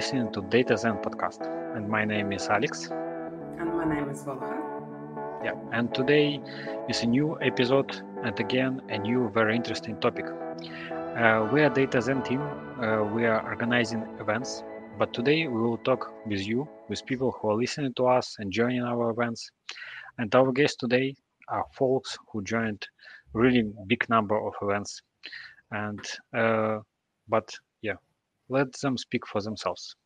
listening to Data Zen podcast, and my name is Alex. And my name is Volga. Yeah, and today is a new episode, and again a new very interesting topic. Uh, we are Data Zen team. Uh, we are organizing events, but today we will talk with you, with people who are listening to us and joining our events. And our guests today are folks who joined really big number of events, and uh, but let them speak for themselves.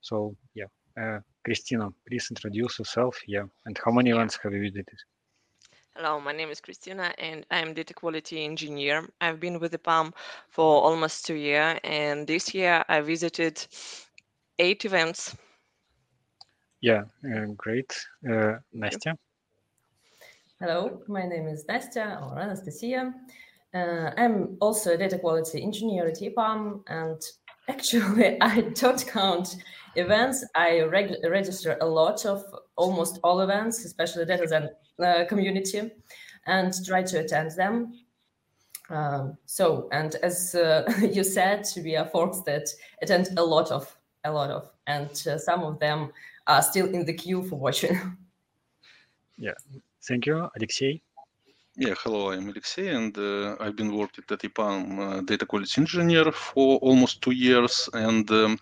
So yeah, uh, Christina, please introduce yourself. Yeah, and how many events have you visited? Hello, my name is Christina and I'm data quality engineer. I've been with EPAM for almost two years and this year I visited eight events. Yeah, uh, great. Uh, Nastya? Hello, my name is Nastya or Anastasia. Uh, I'm also a data quality engineer at EPAM and actually I don't count events. I reg- register a lot of almost all events, especially data uh, community, and try to attend them. Um, so, and as uh, you said, we are folks that attend a lot of, a lot of, and uh, some of them are still in the queue for watching. Yeah, thank you, Alexei. Yeah, hello, I'm Alexei, and uh, I've been working at EPAM uh, data quality engineer for almost two years, and um,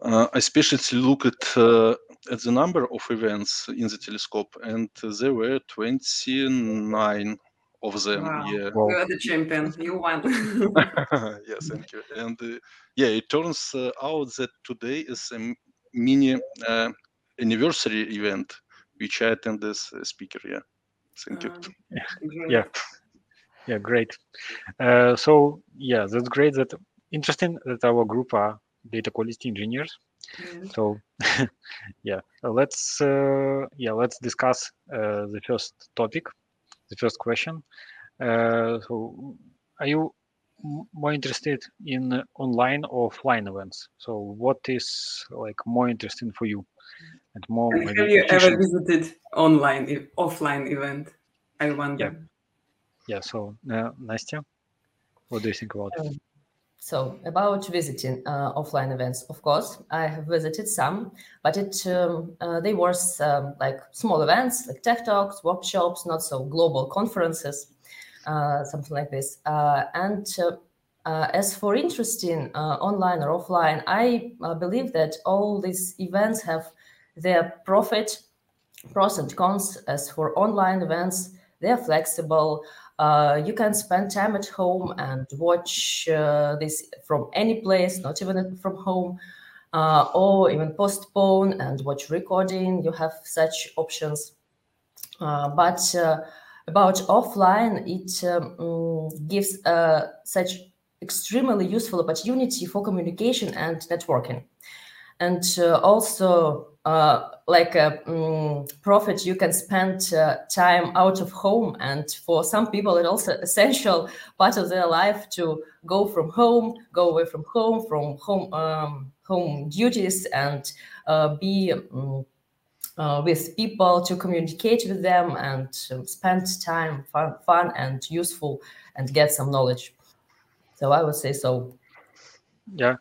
uh, I especially look at uh, at the number of events in the telescope, and there were 29 of them. Wow. Yeah, Wow. You are the champion. You won. yes, thank you. And uh, yeah, it turns uh, out that today is a mini uh, anniversary event, which I attend as a speaker. Yeah, thank you. Um. Yeah, yeah, great. Uh, so yeah, that's great. That interesting that our group are data quality engineers. Yes. So yeah, uh, let's uh, yeah let's discuss uh, the first topic, the first question. Uh, so, are you m- more interested in uh, online or offline events? So, what is like more interesting for you, and more And maybe have you ever visited online, e- offline event? I wonder. Yeah. Yeah. So, uh, Nastya, what do you think about it? Um, So about visiting uh, offline events, of course, I have visited some, but it um, uh, they were um, like small events, like tech talks, workshops, not so global conferences, something like this. Uh, and uh, uh, as for interesting uh, online or offline, I uh, believe that all these events have their profit pros and cons. As for online events, they are flexible. Uh, you can spend time at home and watch uh, this from any place, not even from home, uh, or even postpone and watch recording. You have such options. Uh, but uh, about offline, it um, gives uh, such extremely useful opportunity for communication and networking. And uh, also uh, like a mm, profit you can spend uh, time out of home and for some people it's also essential part of their life to go from home go away from home from home um, home duties and uh, be mm, uh, with people to communicate with them and um, spend time fun, fun and useful and get some knowledge so i would say so Yeah.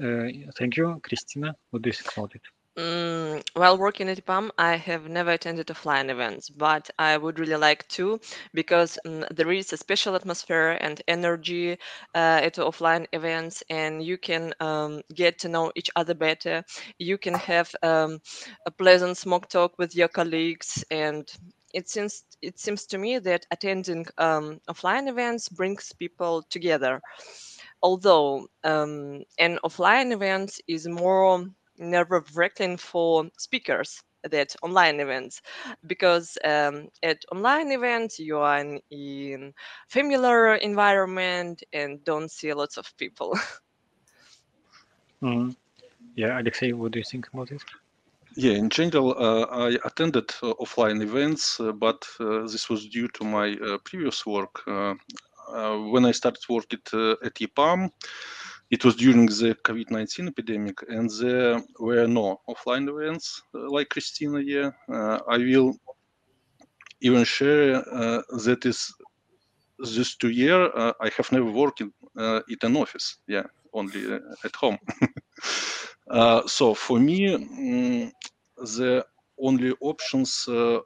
Uh, thank you, Christina. What do you think about it? Mm, while working at EPAM, I have never attended offline events, but I would really like to because mm, there is a special atmosphere and energy uh, at offline events, and you can um, get to know each other better. You can have um, a pleasant smoke talk with your colleagues, and it seems it seems to me that attending um, offline events brings people together. Although um, an offline event is more nerve-wracking for speakers that online events because um, at online events you are in, in familiar environment and don't see lots of people Mhm. Yeah, Alexei, what do you think about it? Yeah, in general, uh, I attended uh, offline events, uh, but uh, this was due to my uh, previous work. Uh, uh, when I started work at, uh, at EPAM, it was during the COVID 19 epidemic, and there were no offline events uh, like Christina. Yeah, uh, I will even share uh, that is this two year I have never worked in, in an office. Yeah, only at home. so for me, um, the only options uh,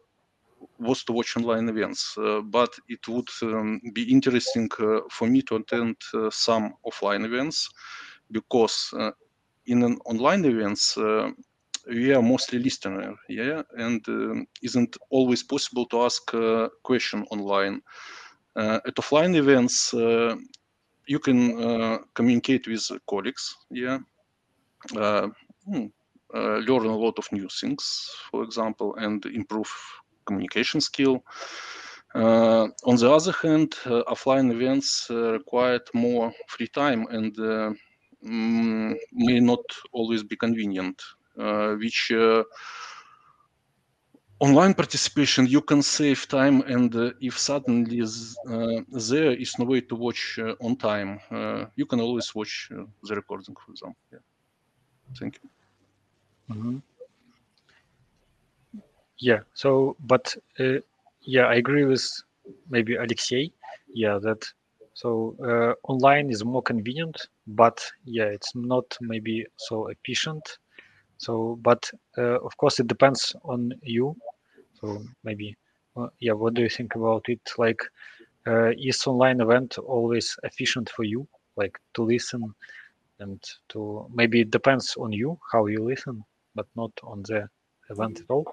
was to watch online events, uh, but it would um, be interesting uh, for me to attend uh, some offline events because in an online events we are mostly listener, yeah, and um, isn't always possible to ask a question online. at offline events, you can communicate with colleagues, yeah, hmm, uh, learn a lot of new things, for example, and improve communication skill. Uh, on the other hand, uh, offline events required more free time and mm, may not always be convenient, which online participation you can save time and uh, if suddenly uh, there is no way to watch uh, on time you can always watch the recording for example yeah. thank you mm-hmm. Yeah. So, but uh, yeah, I agree with maybe Alexei. Yeah, that so uh, online is more convenient, but yeah, it's not maybe so efficient. So, but uh, of course, it depends on you. So maybe, uh, yeah, what do you think about it? Like, uh, is online event always efficient for you? Like to listen and to maybe it depends on you how you listen, but not on the event at all.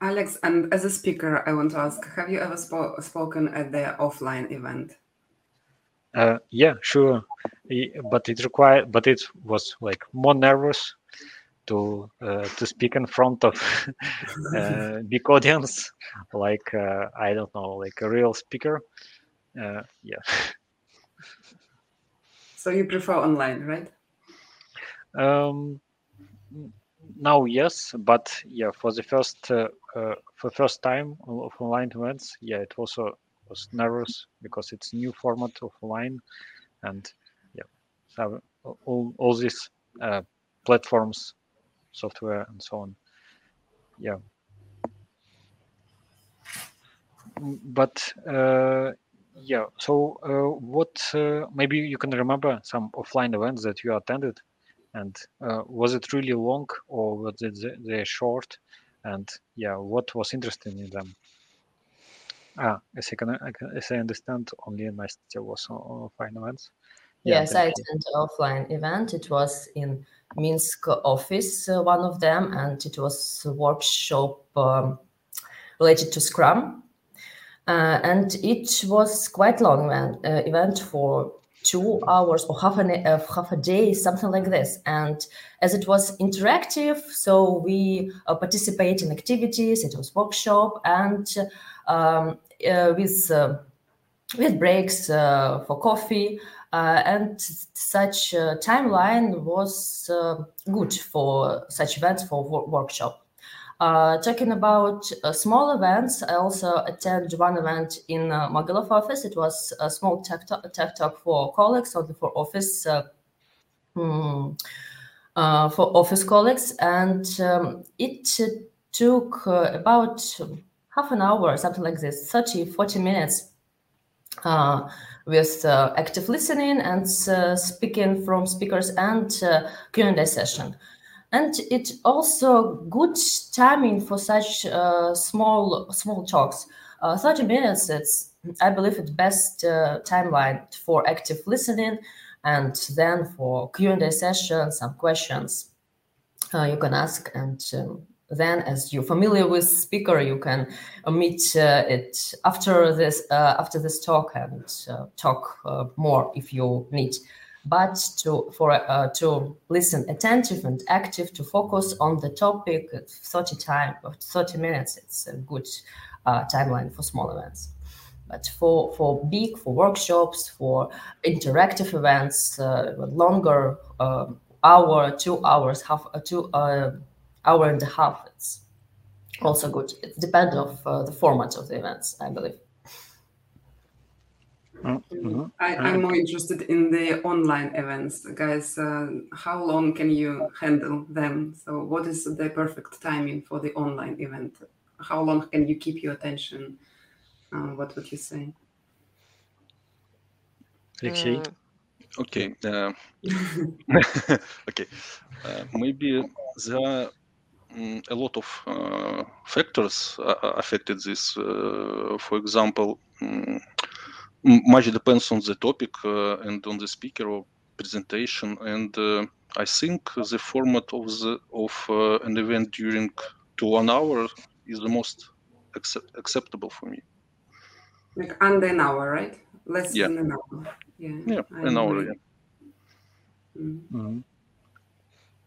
Alex, and as a speaker, I want to ask: Have you ever spo- spoken at the offline event? Uh, yeah, sure, but it required, but it was like more nervous to uh, to speak in front of uh, big audience, like uh, I don't know, like a real speaker. Uh, yeah. So you prefer online, right? Um, now yes, but yeah, for the first uh, uh, for first time of online events, yeah, it also was nervous because it's new format of online, and yeah, so all all these uh, platforms, software, and so on. Yeah, mm, but uh, yeah. So uh, what? Uh, maybe you can remember some offline events that you attended and uh, was it really long or was it they short and yeah what was interesting in them ah as I can, as I understand only Nastya was on, on offline events. Yeah, yes i attended offline event. It was in minsk office uh, one of them and it was a workshop um, related to scrum. Uh, and it was quite long man, uh, event for two hours or half an uh, half a day, something like this. And as it was interactive, so we uh, participate in activities. It was workshop and um, uh, with uh, with breaks uh, for coffee. Uh, and such timeline was good for such events for workshop. Uh, talking about uh, small events, I also attended one event in uh, office. It was a small tech talk, tech talk for colleagues, only for office uh, for office colleagues, and um, it took uh, about half an hour, something like this, 30, 40 minutes with active listening and speaking from speakers and Q&A session and it's also good timing for such uh, small small talks. Uh, 30 minutes, it's I believe it's best uh, timeline for active listening, and then for Q and A session, some questions uh, you can ask, and um, then as you're familiar with speaker, you can meet uh, it after this uh, after this talk and talk more if you need but to for uh, to listen attentive and active to focus on the topic 30 time 30 minutes. It's a good uh, timeline for small events. But for for big for workshops for interactive events uh, longer um, hour two hours half uh, two uh, hour and a half it's also good. It depends of uh, the format of the events i believe Mm-hmm. I, am more interested in the online events, guys. Uh, how long can you handle them? So, what is the perfect timing for the online event? How long can you keep your attention? Uh, what would you say? Alexei? Okay. Uh, okay. Uh, maybe there are um, a lot of uh, factors affected this. for example, um, much depends on the topic and on the speaker or presentation. And I think the format of the of an event during to one hour is the most accept- acceptable for me. Like under an hour, right? Less yeah. than an hour. Yeah, yeah an hour. Yeah. Mm. Mm-hmm.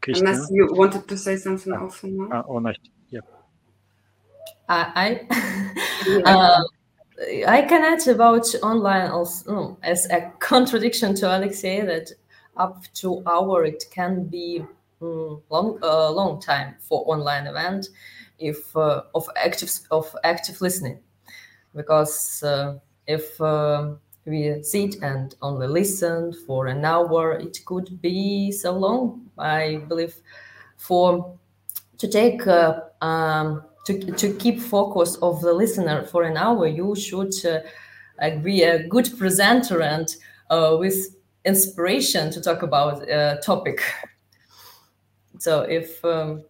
Unless you wanted to say something also now. Uh, oh, nice. Yeah. I I, uh, I can add about online also as a contradiction to Alexei that up to hour it can be mm, long uh, long time for online event if uh, of active of active listening. Because uh, if uh, we sit and only listen for an hour it could be so long i believe. For to take uh, um, to, to keep focus of the listener for an hour you should uh, be a good presenter and uh, with inspiration to talk about a topic. So if um,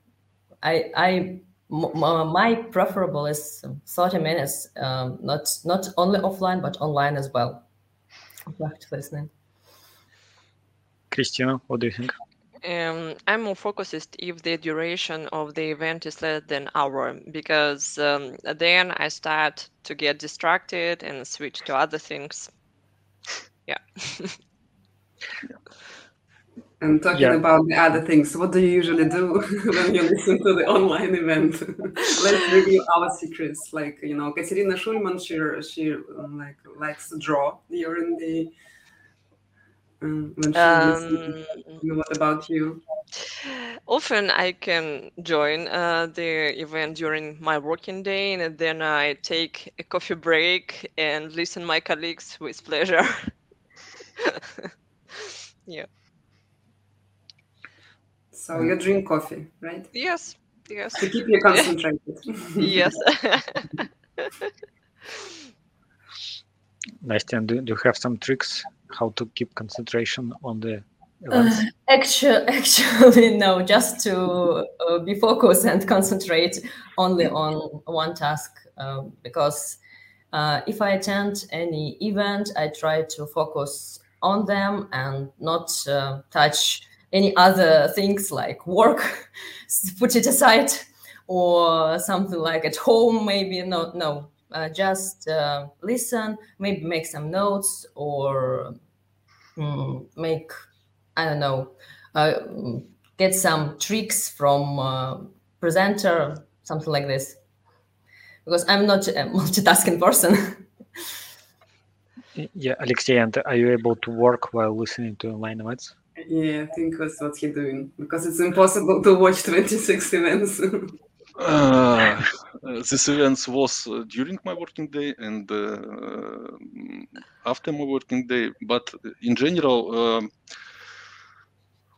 i i my preferable is 30 minutes um, not not only offline but online as well. Active listening. Christina what do you think um, I'm more focused if the duration of the event is less than hour because um, then I start to get distracted and switch to other things. Yeah. And talking Yeah. about the other things, what do you usually do when you listen to the online event? Let's review our secrets. Like you know, Katerina Schulman, she she um, like likes to draw during the um, um, what about um, you? Often I can join uh, the event during my working day, and then I take a coffee break and listen my colleagues with pleasure. yeah. So you drink coffee, right? Yes. Yes. To keep you concentrated. yes. Nastya, do, do you have some tricks how to keep concentration on the events? Uh, actually, actually, no. Just to uh, be focused and concentrate only on one task. Uh, because uh, if I attend any event, I try to focus on them and not uh, touch any other things like work, put it aside, or something like at home. Maybe not. No. Uh, just uh, listen, maybe make some notes or mm, make I don't know, uh, get some tricks from uh, presenter, something like this. Because I'm not a multitasking person. Yeah, Alexei, and are you able to work while listening to online events? yeah, I think that's what he's doing because it's impossible to watch 26 events. Uh, this event was uh, during my working day and uh, after my working day, but in general, um,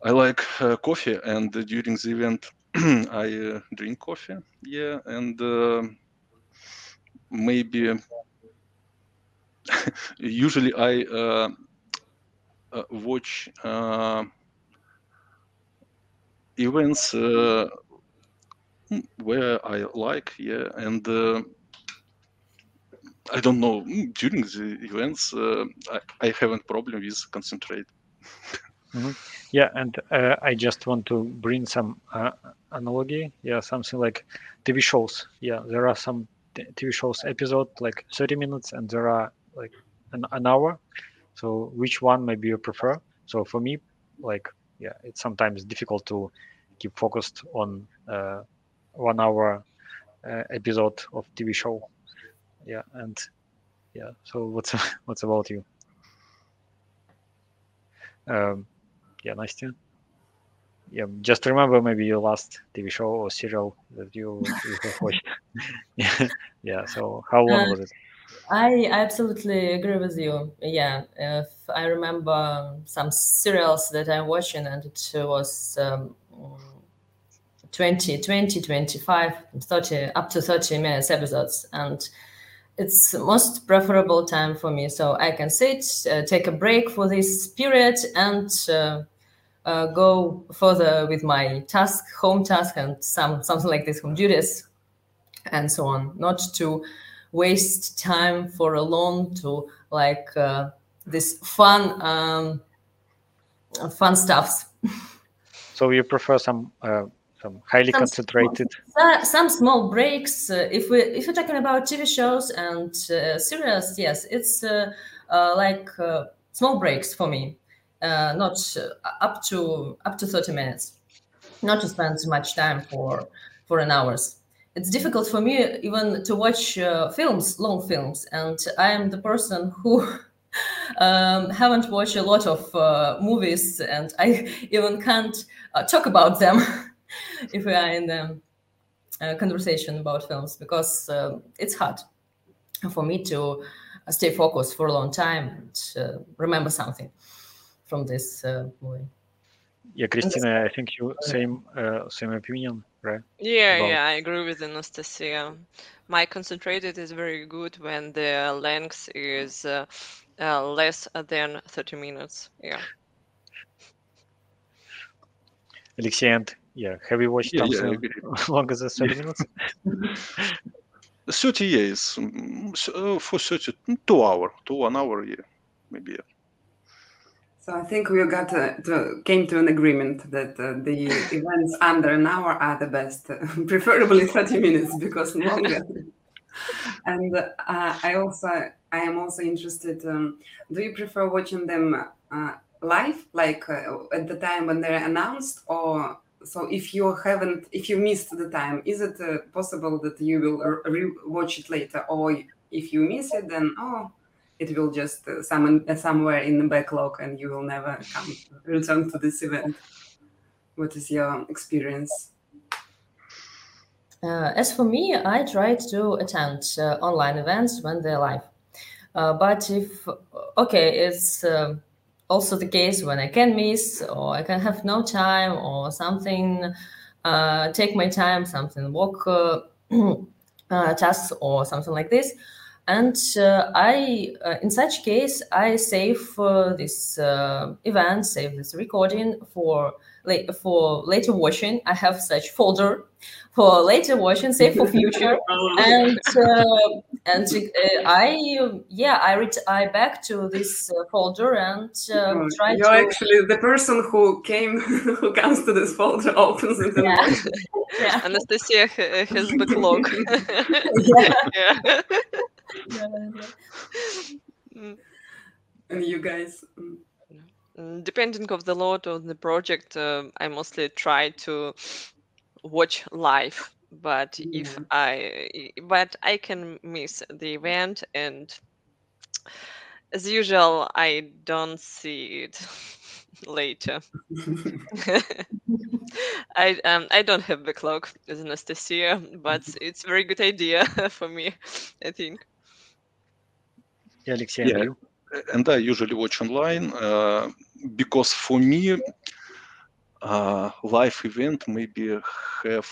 I like uh, coffee, and during the event, I uh, drink coffee. Yeah, and uh, maybe usually I uh, uh, watch uh, events uh, where I like. Yeah, and uh, I don't know during the events uh, I, I haven't problem with concentrate. Mhm. Yeah, and uh, I just want to bring some uh, analogy. Yeah, something like TV shows. Yeah, there are some TV shows episode like 30 minutes, and there are like an, an hour. So which one maybe you prefer? So for me, like yeah, it's sometimes difficult to keep focused on uh, one hour uh, episode of TV show. Yeah, and yeah. So what's what's about you? Um, yeah, Nastya. Yeah, just remember maybe your last TV show or serial that you, you have watched. yeah, yeah. So how long Uh, was it? I absolutely agree with you. Yeah, if I remember some serials that I'm watching, and it was um, 20, 20, 25, 30, up to 30 minutes episodes. And it's most preferable time for me. So I can sit, uh, take a break for this period, and uh, uh, go further with my task, home task, and some something like this, home duties, and so on. Not to waste time for a long to like uh, this fun um, fun stuffs. so you prefer some uh, some highly some concentrated. small, some small breaks uh, if we if we're talking about tv shows and uh, series yes it's uh, uh like uh, small breaks for me uh, not up to up to 30 minutes not to spend too much time for for an hours. It's difficult for me even to watch films long films and i am the person who um, haven't watched a lot of movies and i even can't talk about them if we are in the uh, conversation about films because uh, it's hard for me to stay focused for a long time and uh, remember something from this uh, movie. Yeah, Christina, I think you same uh, same opinion, right? Yeah, about... yeah, I agree with Anastasia. My concentrated is very good when the length is uh, less than 30 minutes. Yeah. Alexey, and yeah, have you watched yeah, something yeah, longer than 30 minutes? 30 years, uh, for 30, two hour, to one hour, yeah, maybe. Yeah. So I think we got to, to came to an agreement that uh, the events under an hour are the best, preferably 30 minutes because longer. and uh, I also I am also interested. Um, do you prefer watching them uh, live, like uh, at the time when they're announced, or so if you haven't if you missed the time is it uh, possible that you will re- watch it later? Or if you miss it then oh it will just uh, summon uh, somewhere in the backlog and you will never come return to this event. What is your experience? Uh, as for me i try to attend uh, online events when they're live. Uh, but if okay it's um, also the case when I can miss or I can have no time or something, uh, take my time, something work uh, uh, tasks or something like this. And uh, I, uh, in such case, I save uh, this event, save this recording for for later watching. I have such folder for later watching, save for future, and uh, and uh, I yeah I read I back to this uh, folder and uh, try. You're to... actually the person who came who comes to this folder opens it. Yeah. yeah. Anastasia has backlog. yeah. yeah. yeah. And you guys. Mm. Mm, depending of the load of the project, uh, I mostly try to watch live. But if I, but I can miss the event, and as usual, I don't see it later. I um I don't have backlog as Anastasia, but it's a very good idea for me. I think. Yeah, Alexey, yeah. and I usually watch online. Uh, because for me, uh, live event maybe have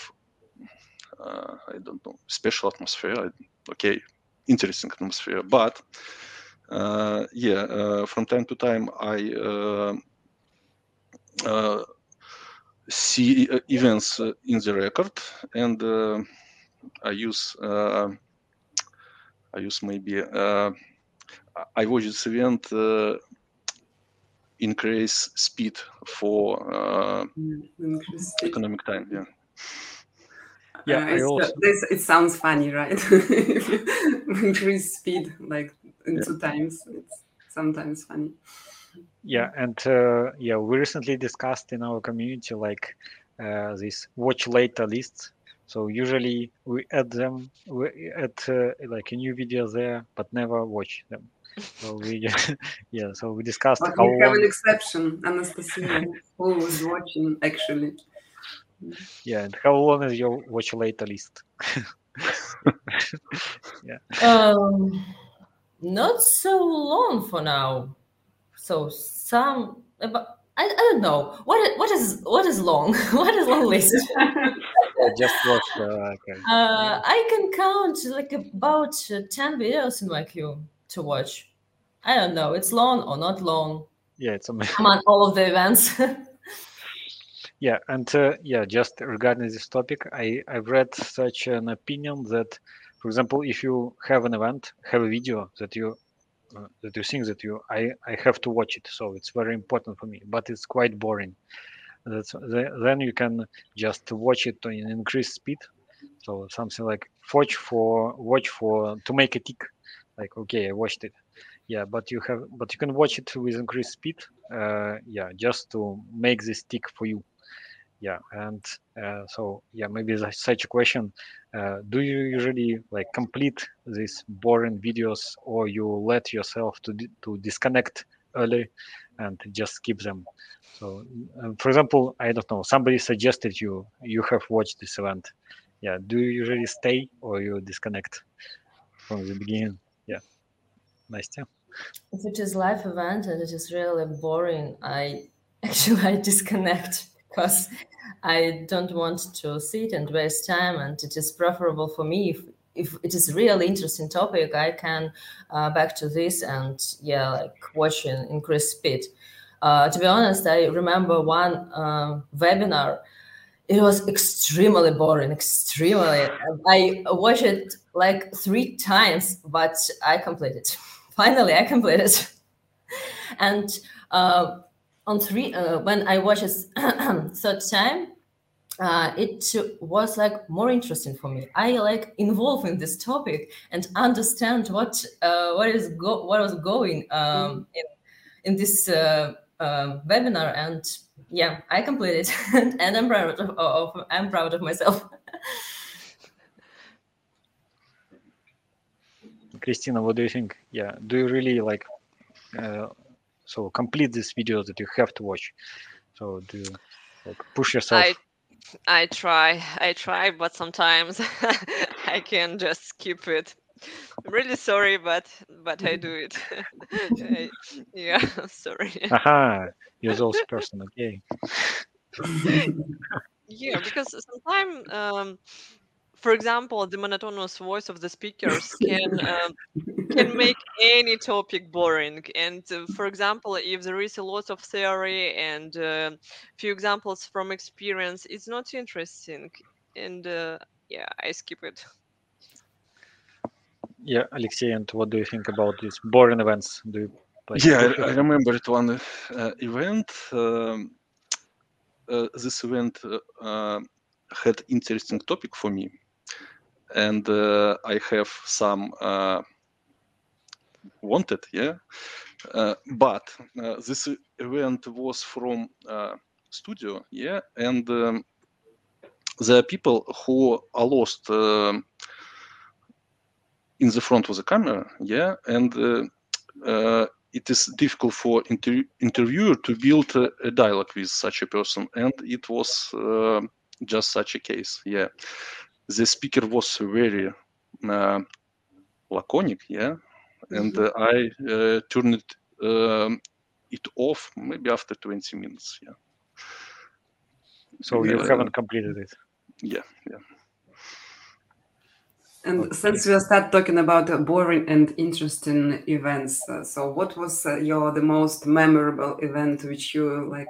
uh, I don't know special atmosphere. Okay, interesting atmosphere, but uh, yeah, from time to time I see events in the record, and I use I use maybe I watch this event increase speed for uh, economic time. Yeah. Yeah, uh, also... this, it sounds funny, right? increase speed like in yeah. two times. It's sometimes funny. Yeah, and uh, yeah, we recently discussed in our community like uh, this watch later lists. So usually we add them, we add uh, like a new video there, but never watch them. So we, yeah, so we discussed. But how we have long... an exception, Anastasia, who was watching actually. Yeah, and how long is your watch later list? yeah. Um, not so long for now. So some, but I, I don't know what what is what is long. what is long list? just watch. Uh, okay. uh, I can count like about uh, 10 videos in my queue to watch. I don't know, it's long or not long. Yeah, it's amazing. Come on, all of the events. yeah, and uh, yeah, just regarding this topic, I I've read such an opinion that, for example, if you have an event, have a video that you uh, that you think that you I I have to watch it, so it's very important for me, but it's quite boring. That's the, then you can just watch it in increased speed. So something like watch for watch for to make a tick, like okay, I watched it. Yeah, but you have but you can watch it with increased speed. Uh, yeah, just to make this tick for you. Yeah, and uh, so yeah, maybe such a question. Uh, do you usually like complete these boring videos, or you let yourself to di- to disconnect early and just skip them? So, uh, for example, I don't know, somebody suggested you you have watched this event. Yeah, do you usually stay or you disconnect from the beginning? Yeah, Nastya. if it is live event and it is really boring, I actually I disconnect because I don't want to sit and waste time, and it is preferable for me if if it is really interesting topic, I can uh, back to this and yeah, like watch in increased speed. Uh, to be honest, I remember one uh, webinar. It was extremely boring, extremely. I watched it like three times, but I completed. Finally, I completed. and uh, on three, uh, when I watched it third time, uh, it was like more interesting for me. I like involved in this topic and understand what uh, what is go- what was going um, in in this uh, uh, webinar, and yeah, I completed, and, and I'm proud of, of I'm proud of myself. Christina, what do you think? Yeah, do you really like uh, so complete these videos that you have to watch? So do you like push yourself? I I try, I try, but sometimes I can just skip it. I'm really sorry, but but I do it. I, yeah, sorry. Aha, you're those person. Okay. yeah, because sometimes, um, for example, the monotonous voice of the speakers can um, can make any topic boring. And uh, for example, if there is a lot of theory and uh, few examples from experience, it's not interesting. And uh, yeah, I skip it. Yeah, Alexey, and what do you think about these boring events? Do you like? yeah, I, I remember it one uh, event. Um, uh, this event uh, had interesting topic for me, and I have some wanted, yeah. but this event was from studio, yeah, and um, there are people who are lost in the front of the camera, yeah, and uh, uh, it is difficult for inter- interviewer to build a, a, dialogue with such a person, and it was uh, just such a case, yeah. The speaker was very laconic, yeah, and mm-hmm. I turned it, um, it off maybe after 20 minutes, yeah. So you haven't completed it. Yeah, yeah. And okay. since we start talking about boring and interesting events, uh, so what was uh, your the most memorable event which you like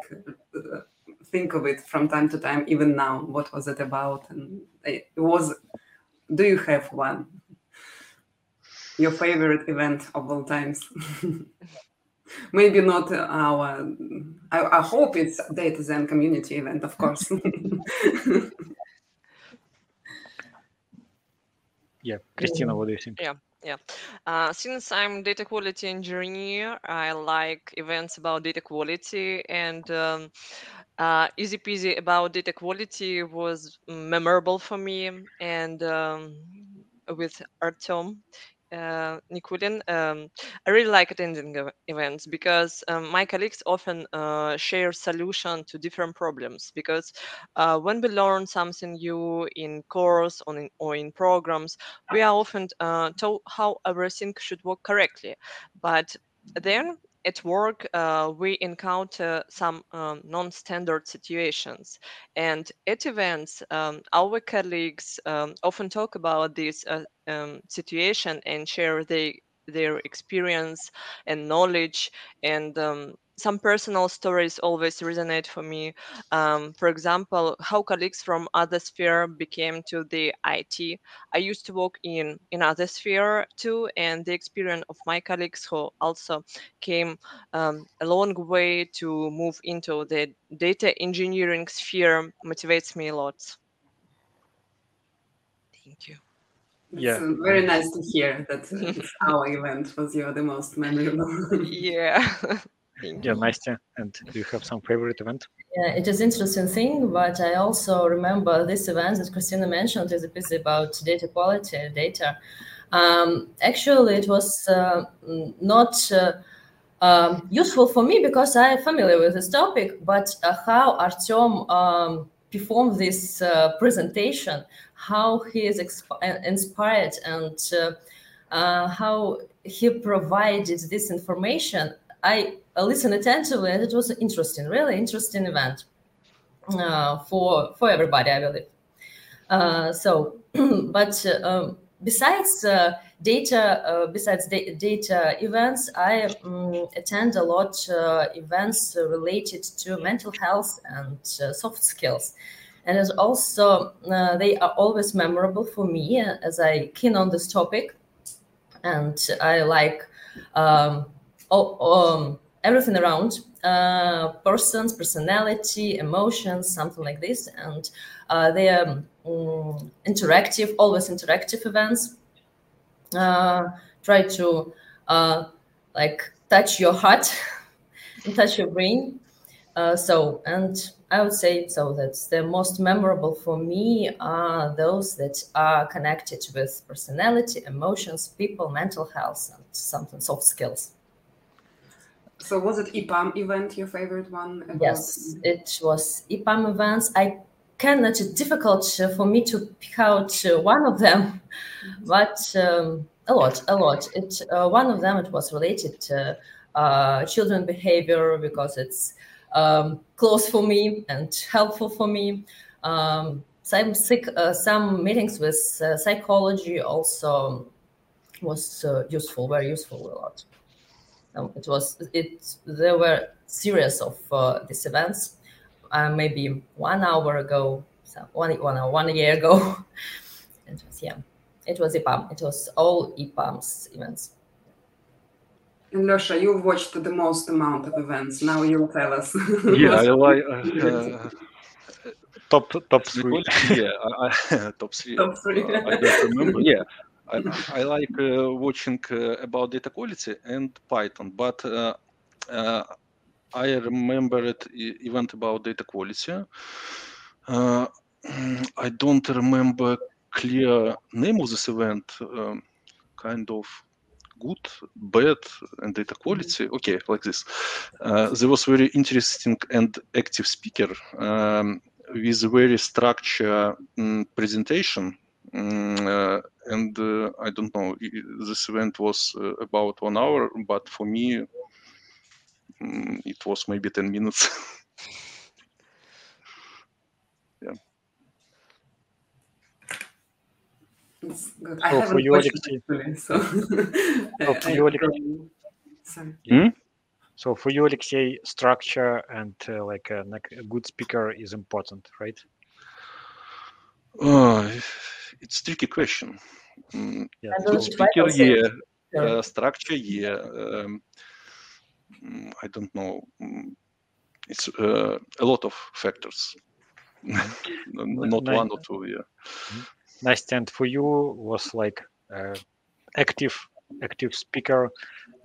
uh, think of it from time to time, even now? What was it about? And it was, do you have one? Your favorite event of all times? Maybe not our. I, I hope it's Data Zen community event, of course. yeah christina what do you think yeah yeah uh, since i'm data quality engineer i like events about data quality and um, uh, easy peasy about data quality was memorable for me and um, with artem uh, Nikulin, um, I really like attending events because um, my colleagues often uh, share solution to different problems. Because uh, when we learn something new in course or in, or in programs, we are often uh, told how everything should work correctly. But then at work, uh, we encounter some um, non-standard situations, and at events, um, our colleagues um, often talk about this uh, um, situation and share their their experience and knowledge and um, some personal stories always resonate for me. Um, for example, how colleagues from other sphere became to the IT. I used to work in in other sphere too, and the experience of my colleagues who also came um, a long way to move into the data engineering sphere motivates me a lot. Thank you. It's yeah. Uh, very nice to hear that our event was your the most memorable. yeah. yeah, Nastya, and do you have some favorite event? Yeah, it is interesting thing, but I also remember this event that Christina mentioned is a piece about data quality, data. Um, actually, it was uh, not uh, um, useful for me because I am familiar with this topic, but uh, how Artem um, performed this uh, presentation, how he is exp- inspired and uh, uh, how he provided this information, I listened attentively, and it was an interesting, really interesting event uh, for for everybody, I believe. Uh, so, but uh, um, besides uh, data, uh, besides da- data events, I um, attend a lot uh, events related to mental health and soft skills and it's also uh, they are always memorable for me as I keen on this topic, and I like um, um, everything around uh, persons, personality, emotions, something like this. And uh, they are um, interactive, always interactive events. Uh, try to uh, like touch your heart and touch your brain. Uh, so, and I would say so that's the most memorable for me are those that are connected with personality, emotions, people, mental health, and something soft skills. So was it EPAM event your favorite one? About... Yes, it was EPAM events. I cannot. It's difficult for me to pick out one of them, but um, a lot, a lot. It uh, one of them it was related to uh, children behavior because it's um, close for me and helpful for me. Um, some sick, uh, some meetings with uh, psychology also was uh, useful, very useful a lot. Um, it was it. There were series of uh, these events, uh, maybe one hour ago, so one one one year ago. it was yeah, it was EPAM. It was all EPAM's events. And Losha, you watched the most amount of events. Now you'll tell us. yeah, I like uh, top top three. yeah, I, I, top three. Top three. Uh, I don't remember. Yeah, I, I like uh, watching uh, about data quality and Python, but uh, uh, I remember it event about data quality. I don't remember clear name of this event. Um, kind of good, bad, and data quality. Okay, like this. there was very interesting and active speaker um, with very structured um, presentation Mm, uh, and uh, I don't know, this event was uh, about one hour, but for me, mm, it was maybe 10 minutes. yeah. good. I so for you, Alexei, so. so for you, Alexei, hmm? So for you, Alexei, structure and uh, like a, like a, good speaker is important, right? Uh, it's tricky question. Mm, yeah. So speaker, yeah. Uh, structure, yeah. Um, mm, I don't know. Mm, it's uh, a lot of factors, not one or two. Yeah. Nice. And for you was like uh, active, active speaker,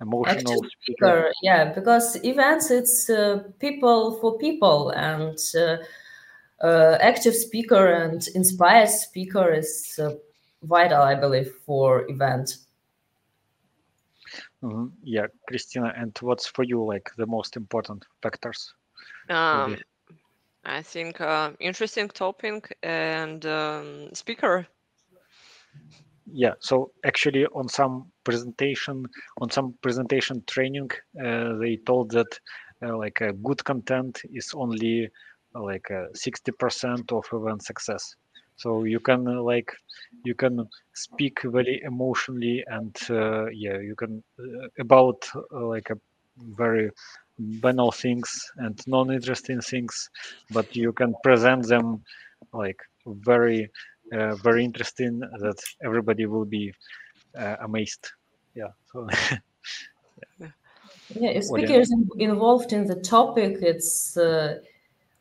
emotional active speaker. speaker. Yeah, because events it's uh, people for people and uh, active speaker and inspired speaker is uh, vital, I believe, for event. Mm-hmm. Yeah, Christina, and what's for you like the most important factors? Um, I think uh, interesting topic and um, speaker. yeah so actually on some presentation on some presentation training uh, they told that uh, like a good content is only uh, like 60% of event success so you can uh, like you can speak very emotionally and uh, yeah you can uh, about like a very banal things and non-interesting things but you can present them like very uh, very interesting that everybody will be uh, amazed yeah so yeah. yeah if speaker is involved in the topic it's uh,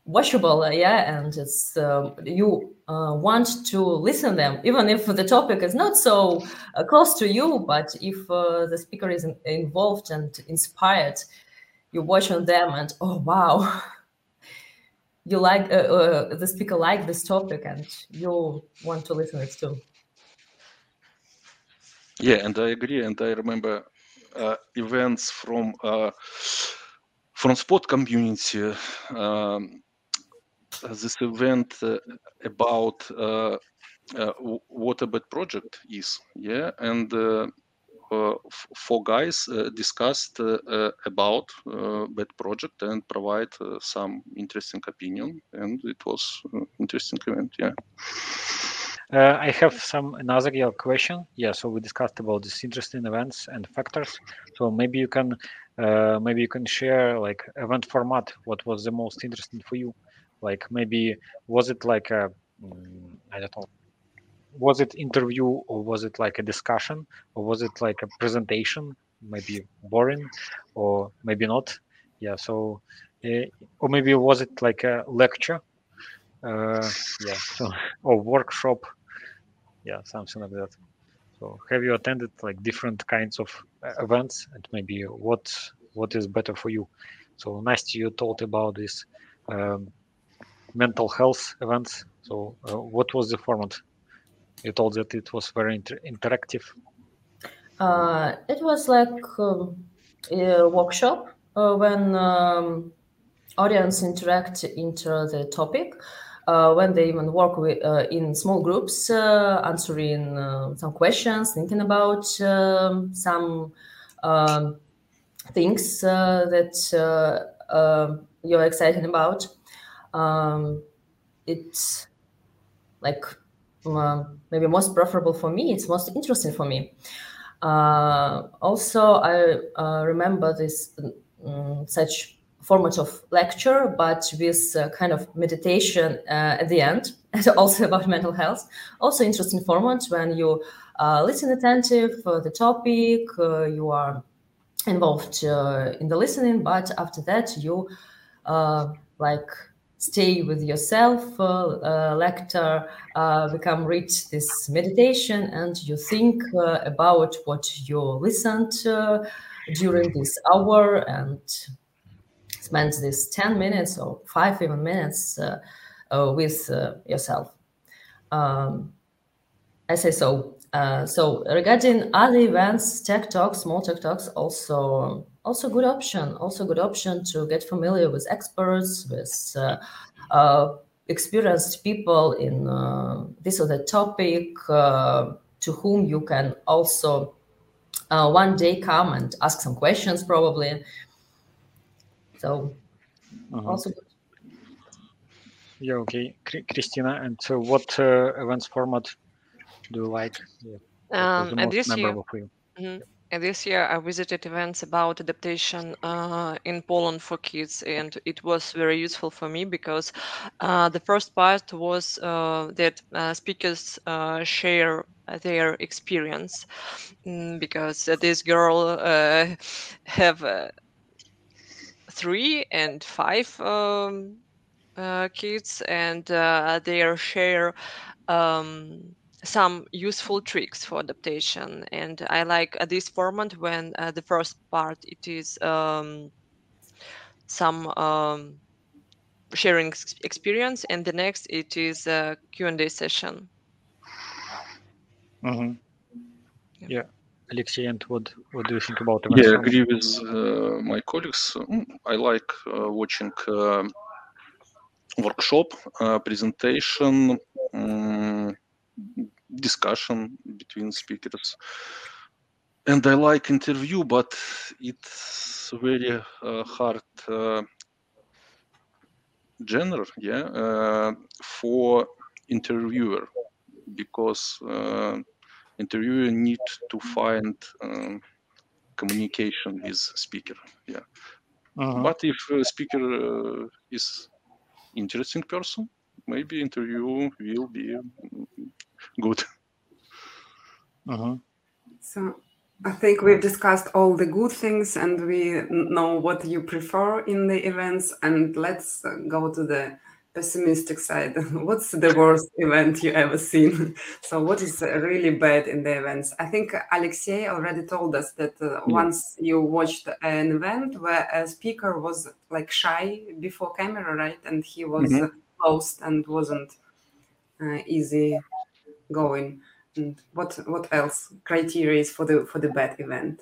watchable uh, yeah and it's um, you uh, want to listen them even if the topic is not so uh, close to you but if the speaker is involved and inspired you watch on them and oh wow. You like uh, uh, the speaker like this topic and you want to listen it too. Yeah and i agree and i remember uh, events from uh, from sport community um, this event uh, about uh, what a bad project is yeah and uh, four guys uh, discussed uh, about that project and provide some interesting opinion, and it was interesting event. Yeah. Uh, I have some another yeah, question. Yeah, so we discussed about these interesting events and factors. So maybe you can uh, maybe you can share like event format. What was the most interesting for you? Like maybe was it like a mm, don't know was it interview or was it like a discussion? Or was it like a presentation? Maybe boring or maybe not? Yeah so uh, or maybe was it like a lecture? Uh, yeah so or workshop? Yeah something like that. So have you attended like different kinds of uh, events? And maybe what what is better for you? So Nastya you told about this um, mental health events so uh, what was the format you told that it was very inter- interactive. Uh, it was like um, a workshop uh, when um, audience interact into the topic. Uh, when they even work with, uh, in small groups, uh, answering some questions, thinking about um, some um, things that you're excited about. Um, it's like maybe most preferable for me. It's most interesting for me. Uh, also, I uh, remember this um, such format of lecture, but with kind of meditation uh, at the end, and also about mental health. Also, interesting format when you uh, listen attentive for the topic, uh, you are involved in the listening, but after that you like stay with yourself, uh, uh, lector, uh, become reach this meditation, and you think uh, about what you listened during this hour and spend this 10 minutes or five even minutes uh, uh, with yourself. Um, I say so. so regarding other events, tech talks, small tech talks, also also good option also good option to get familiar with experts with uh, uh, experienced people in uh, this or that topic uh, to whom you can also uh, one day come and ask some questions probably so uh-huh. also good. yeah okay christina and so what uh, events format do you like yeah. um, and this year, mm-hmm. And this year, I visited events about adaptation uh, in Poland for kids, and it was very useful for me because uh, the first part was uh, that uh, speakers uh, share their experience mm, because this girl uh, have three and five um, kids, and they share. Um, some useful tricks for adaptation and i like uh, this format when uh, the first part it is um, some um, sharing experience and the next it is a q&a session mm-hmm. yeah. yeah alexey and what what do you think about it? yeah i agree with uh, my colleagues mm, i like uh, watching uh, workshop uh, presentation um, discussion between speakers. And I like interview, but it's very uh, hard uh, genre, yeah, uh, for interviewer because uh, interviewer need to find um, communication with speaker, yeah. Mhm. But if a speaker uh, is interesting person, maybe interview will be mm, good. Mhm. So I think we've discussed all the good things and we know what you prefer in the events. And let's uh, go to the pessimistic side. What's the worst event you ever seen? So what is really bad in the events? I think Alexei already told us that uh, Yeah. once you watched an event where a speaker was like shy before camera, right? And he was Mhm. uh, closed and wasn't uh, easy going. And what what else criteria is for the for the bad event?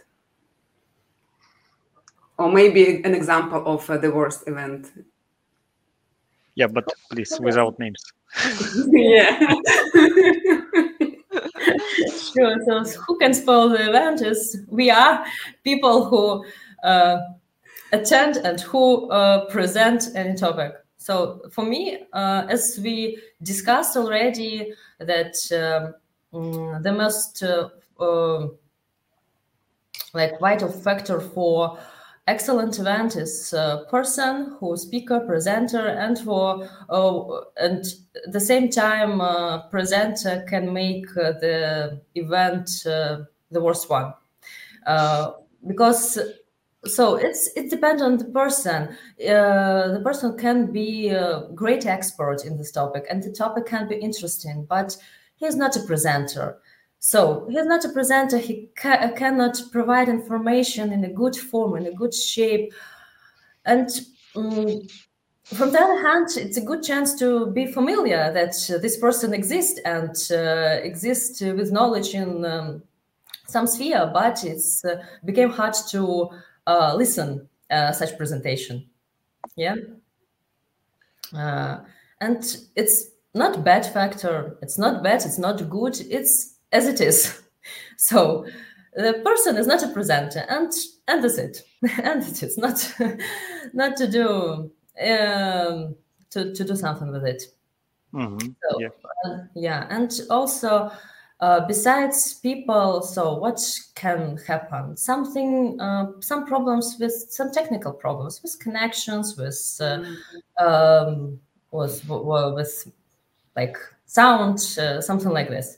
Or maybe an example of uh, the worst event. Yeah, but please without names. yeah. Sure. So who can spoil the event is we are people who uh, attend and who uh, present any topic. So for me, uh, as we discussed already, that um, mm, the most uh, uh, like vital factor for excellent event is uh, person who speaker presenter and for uh, and at the same time uh, presenter can make the event the worst one. Because so it's it depends on the person uh, the person can be a great expert in this topic and the topic can be interesting but he's not a presenter so he's not a presenter. He ca- cannot provide information in a good form, in a good shape. And um, from the other hand, it's a good chance to be familiar that uh, this person exists and uh, exists with knowledge in um, some sphere, but it's uh, became hard to uh, listen uh, such presentation. Yeah, uh, and it's not bad factor. It's not bad. It's not good. It's as it is. So the person is not a presenter, and and that's it. and it is not not to do um, to to do something with it. Mhm. So, Yeah. uh, yeah, and also uh, besides people, so what can happen? Something, uh, some problems with some technical problems with connections, with uh, um, with with like sound, uh, something like this.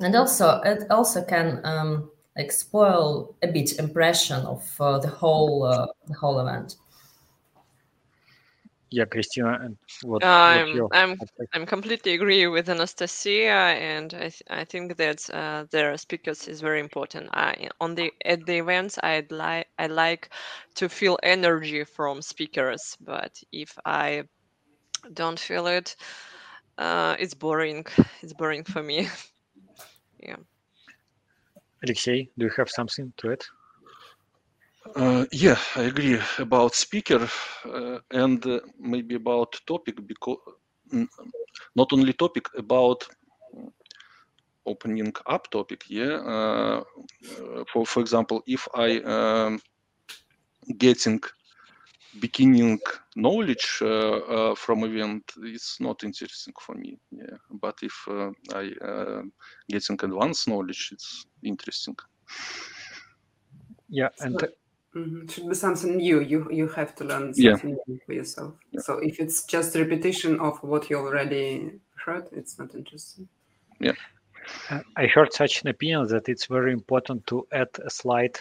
And also, it also can um, like spoil a bit impression of uh, the whole uh, the whole event. Yeah, Christina, and what, what's I'm I'm? I'm completely agree with Anastasia, and I th- I think that uh, their speakers is very important. I on the at the events I'd like I like to feel energy from speakers, but if I don't feel it, uh, it's boring. It's boring for me. yeah. Alexei, do you have something to it? Uh, yeah, I agree about speaker uh, and uh, maybe about topic because not only topic about opening up topic. Yeah, uh, for for example, if I um, getting beginning knowledge uh, uh, from event, it's not interesting for me. Yeah, but if uh, I getting advanced knowledge, it's interesting. Yeah, and So, mhm, should be something new. You you have to learn Yeah. something new for yourself. Yeah. So if it's just repetition of what you already heard, it's not interesting. Uh, I heard such an opinion that it's very important to add a slide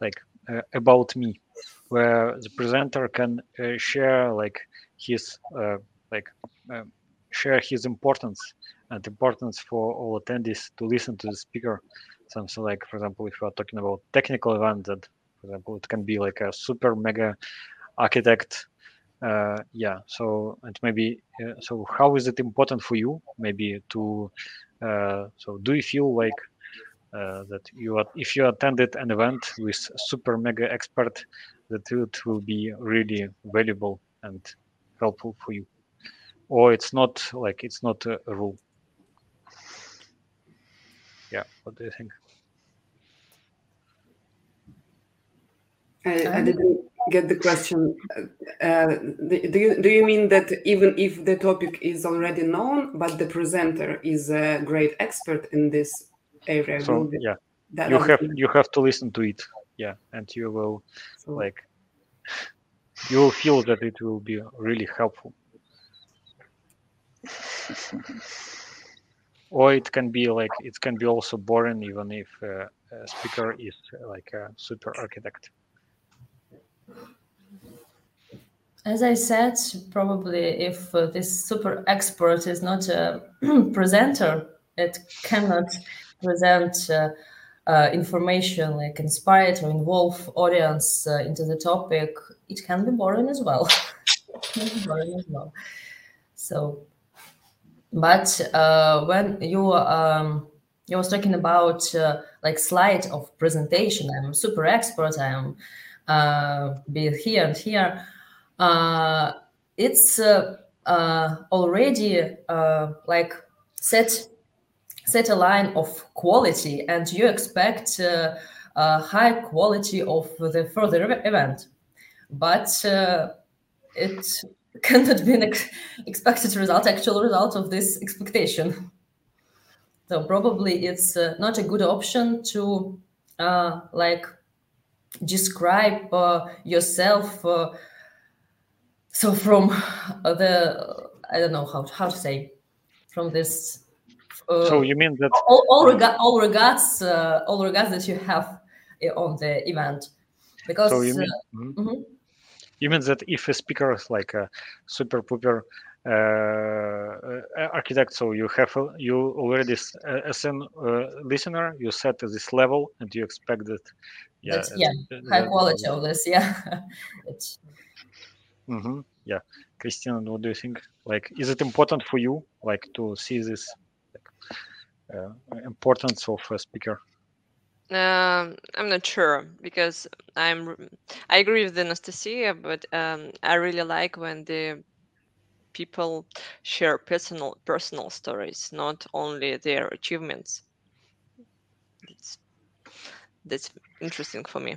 like uh, about me, where the presenter can uh, share like his uh, like um, share his importance and importance for all attendees to listen to the speaker. Something like, for example, if you are talking about technical event, that for example it can be like a super mega architect. Uh, yeah. So and maybe uh, so how is it important for you maybe to uh, so do you feel like uh, that you are, if you attended an event with super mega expert that it will be really valuable and helpful for you or it's not like it's not a, a rule yeah, what do you think? I, I didn't get the question. Uh, do you do you mean that even if the topic is already known, but the presenter is a great expert in this area? So yeah, that you have you have to listen to it. Yeah, and you will so, like you will feel that it will be really helpful. or it can be like it can be also boring even if uh, a speaker is uh, like a super architect. As I said, probably if uh, this super expert is not a presenter, it cannot present uh, uh, information like inspire or involve audience uh, into the topic. It can be boring as well. boring as well. So, but uh, when you um, you was talking about uh, like slide of presentation, I'm super expert. I'm be here and here. Uh, it's uh, uh, already like set set a line of quality and you expect a high quality of the further event. But it cannot be an ex- expected result actual result of this expectation. So probably it's uh, not a good option to uh, like describe uh, yourself so from uh, the i don't know how, how to say from this uh, so you mean that all, all, rega- all regards uh, all regards that you have uh, on the event because so you mean, uh, mm-hmm. Mm-hmm. you mean that if a speaker is like a super pooper uh, architect so you have you already as a listener you set this level and you expect that yeah, yeah high quality of this yeah Mm-hmm. Yeah, Christina, what do you think? Like, is it important for you, like, to see this like, uh, importance of a speaker? Um, I'm not sure because I'm. I agree with Anastasia, but um, I really like when the people share personal personal stories, not only their achievements. It's, that's interesting for me.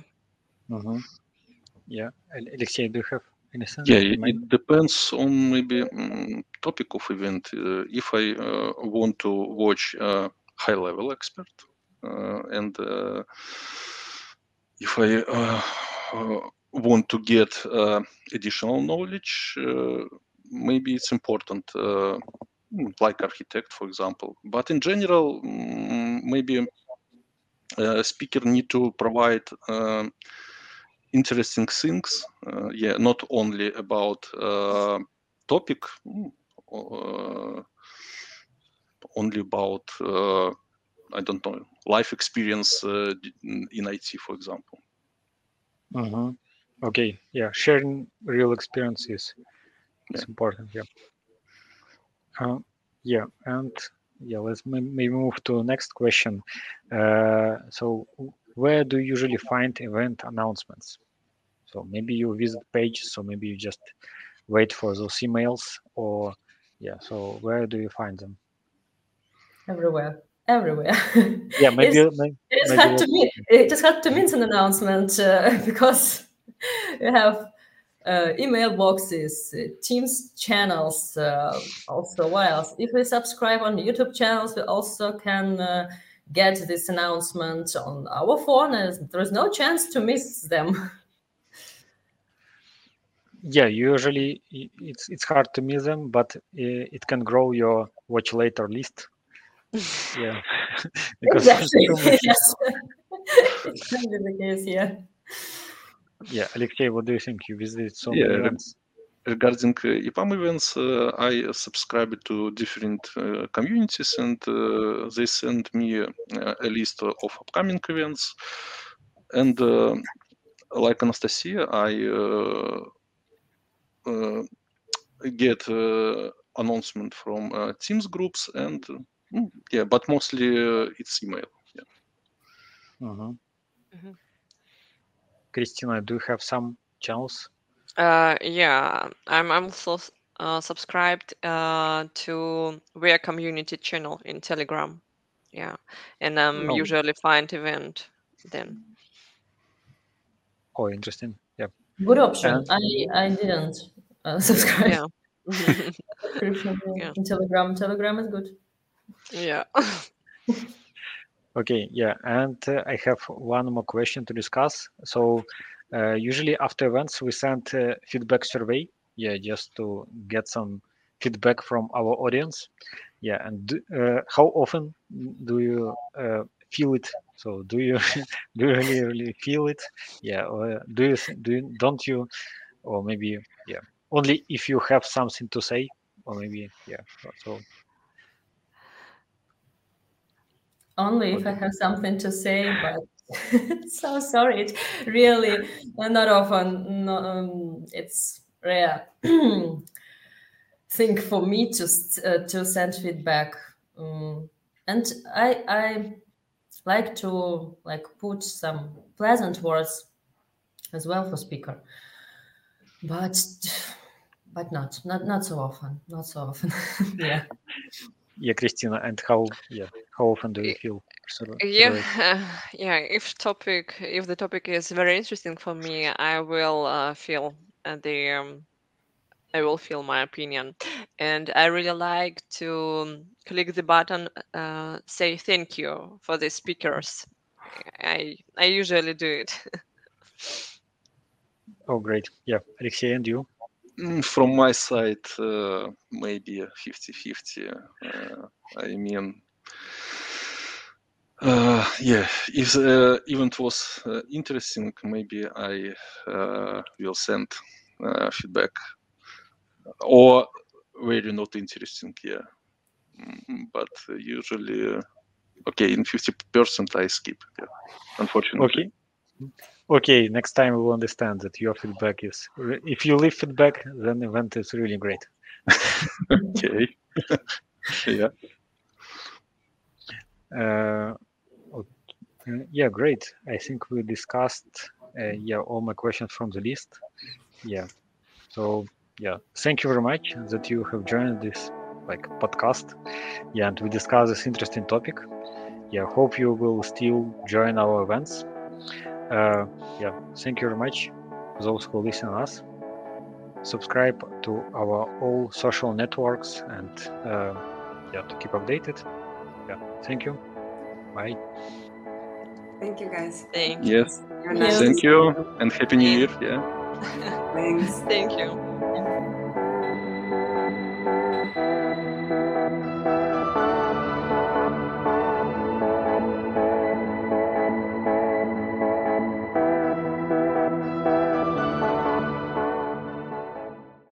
Mm-hmm. Yeah, Alexey, do you have any sense? yeah, it, depends on maybe um, topic of event. Uh, if I uh, want to watch a high level expert uh, and uh, if I uh, uh, want to get additional knowledge, maybe it's important, like architect, for example. But in general, um, maybe a speaker need to provide interesting things. Uh, yeah, not only about uh, topic, only about I don't know life experience in IT, for example. Uh-huh. Okay, yeah, sharing real experiences is yeah. important. Yeah. Uh, yeah, and yeah, let's maybe move to the next question. Uh, so, where do you usually find event announcements? So maybe you visit page, so maybe you just wait for those emails or yeah, so where do you find them? Everywhere. Everywhere. Yeah, maybe, it's, maybe it just had to mean it just had to mean an announcement uh, because you have uh, email boxes, uh, Teams channels, uh, also what else? If we subscribe on YouTube channels, we also can uh, get this announcement on our phone and there's no chance to miss them. Yeah usually it's it's hard to miss them but it can grow your watch later list. Yeah. Because exactly. yes. It can be the case yeah yeah alexey what do you think you visited so yeah. many events regarding uh, EPAM events, uh, I subscribe to different uh, communities and they send me a list of upcoming events. And like Anastasia, I get announcement from Teams groups and mm, yeah, but mostly it's email. Yeah. Uh-huh. Mm-hmm. Christina, do you have some channels uh, yeah, I'm I'm also uh, subscribed uh, to their community channel in Telegram. Yeah, and I'm Oh. usually find event then. Oh, interesting. Yeah. Good option. And- I I didn't uh, subscribe. Yeah. Yeah. Telegram. Telegram is good. yeah. Okay, yeah, and uh, I have one more question to discuss. So, uh, usually after events, we send uh, feedback survey, yeah, just to get some feedback from our audience. Yeah, and uh, how often do you uh, feel it? So, do you do you really really feel it? Yeah, or do you do you, don't you, or maybe yeah, only if you have something to say, or maybe yeah. So Only if I have something to say, but so sorry. It really uh, not often. No, um, it's rare thing for me to uh, to send feedback, um, and I I like to like put some pleasant words as well for speaker, but but not not not so often. Not so often. yeah. Yeah, Christina, and how yeah, how often do you feel? yeah surveyed? yeah if topic if the topic is very interesting for me i will uh, feel uh, the um, i will feel my opinion and i really like to um, click the button uh, say thank you for the speakers i i usually do it Oh, great. Yeah, Alexey, and you? From my side, uh, maybe 50-50. Uh, I mean, uh, yeah, if the event was uh, interesting, maybe I uh, will send feedback. Or very not interesting, yeah. Mm, But usually, okay, in 50% I skip, yeah, unfortunately. Okay. Okay, next time we will understand that your feedback is. If you leave feedback, then event is really great. Okay. yeah. Uh, ok- uh, yeah, great. I think we discussed uh, yeah all my questions from the list. Yeah. So yeah, thank you very much that you have joined this like podcast. Yeah, and we discussed this interesting topic. Yeah, hope you will still join our events. Uh, yeah, thank you very much, those who listen us. Subscribe to our all social networks and uh, yeah, to keep updated. Yeah, thank you. Bye. Thank you, guys. thank you Yes. You're Yes. nice. Thank you and happy new year. Yeah. Thanks. thank you Yeah.